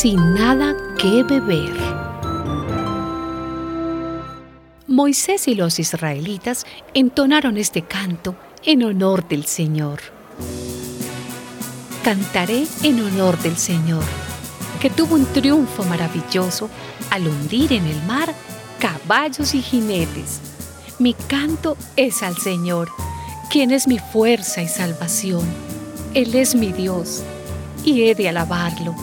Sin nada que beber. Moisés y los israelitas entonaron este canto en honor del Señor. Cantaré en honor del Señor, que tuvo un triunfo maravilloso al hundir en el mar caballos y jinetes. Mi canto es al Señor, quien es mi fuerza y salvación. Él es mi Dios y he de alabarlo.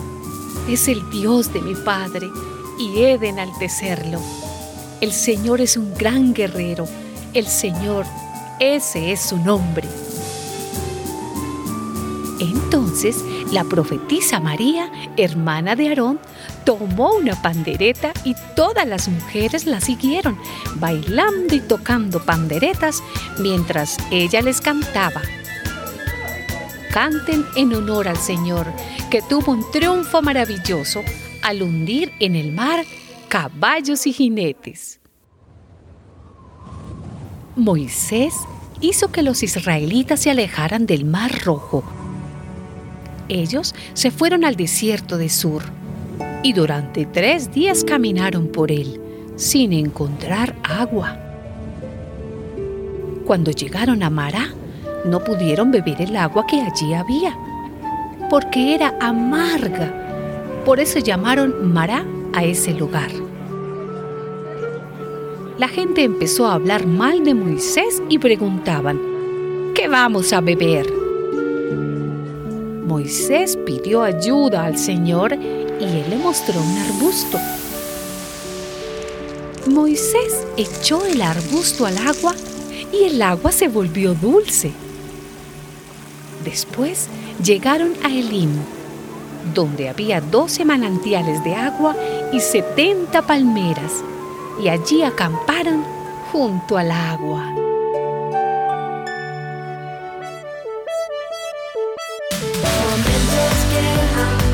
Es el Dios de mi Padre y he de enaltecerlo. El Señor es un gran guerrero. El Señor, ese es su nombre. Entonces la profetisa María, hermana de Aarón, tomó una pandereta y todas las mujeres la siguieron, bailando y tocando panderetas mientras ella les cantaba. Canten en honor al Señor, que tuvo un triunfo maravilloso al hundir en el mar caballos y jinetes. Moisés hizo que los israelitas se alejaran del mar rojo ellos se fueron al desierto de Sur y durante tres días caminaron por él sin encontrar agua. Cuando llegaron a Mará, no pudieron beber el agua que allí había, porque era amarga. Por eso llamaron Mará a ese lugar. La gente empezó a hablar mal de Moisés y preguntaban, ¿qué vamos a beber? Moisés pidió ayuda al Señor y él le mostró un arbusto. Moisés echó el arbusto al agua y el agua se volvió dulce. Después llegaron a Elim, donde había doce manantiales de agua y setenta palmeras, y allí acamparon junto al agua. yeah.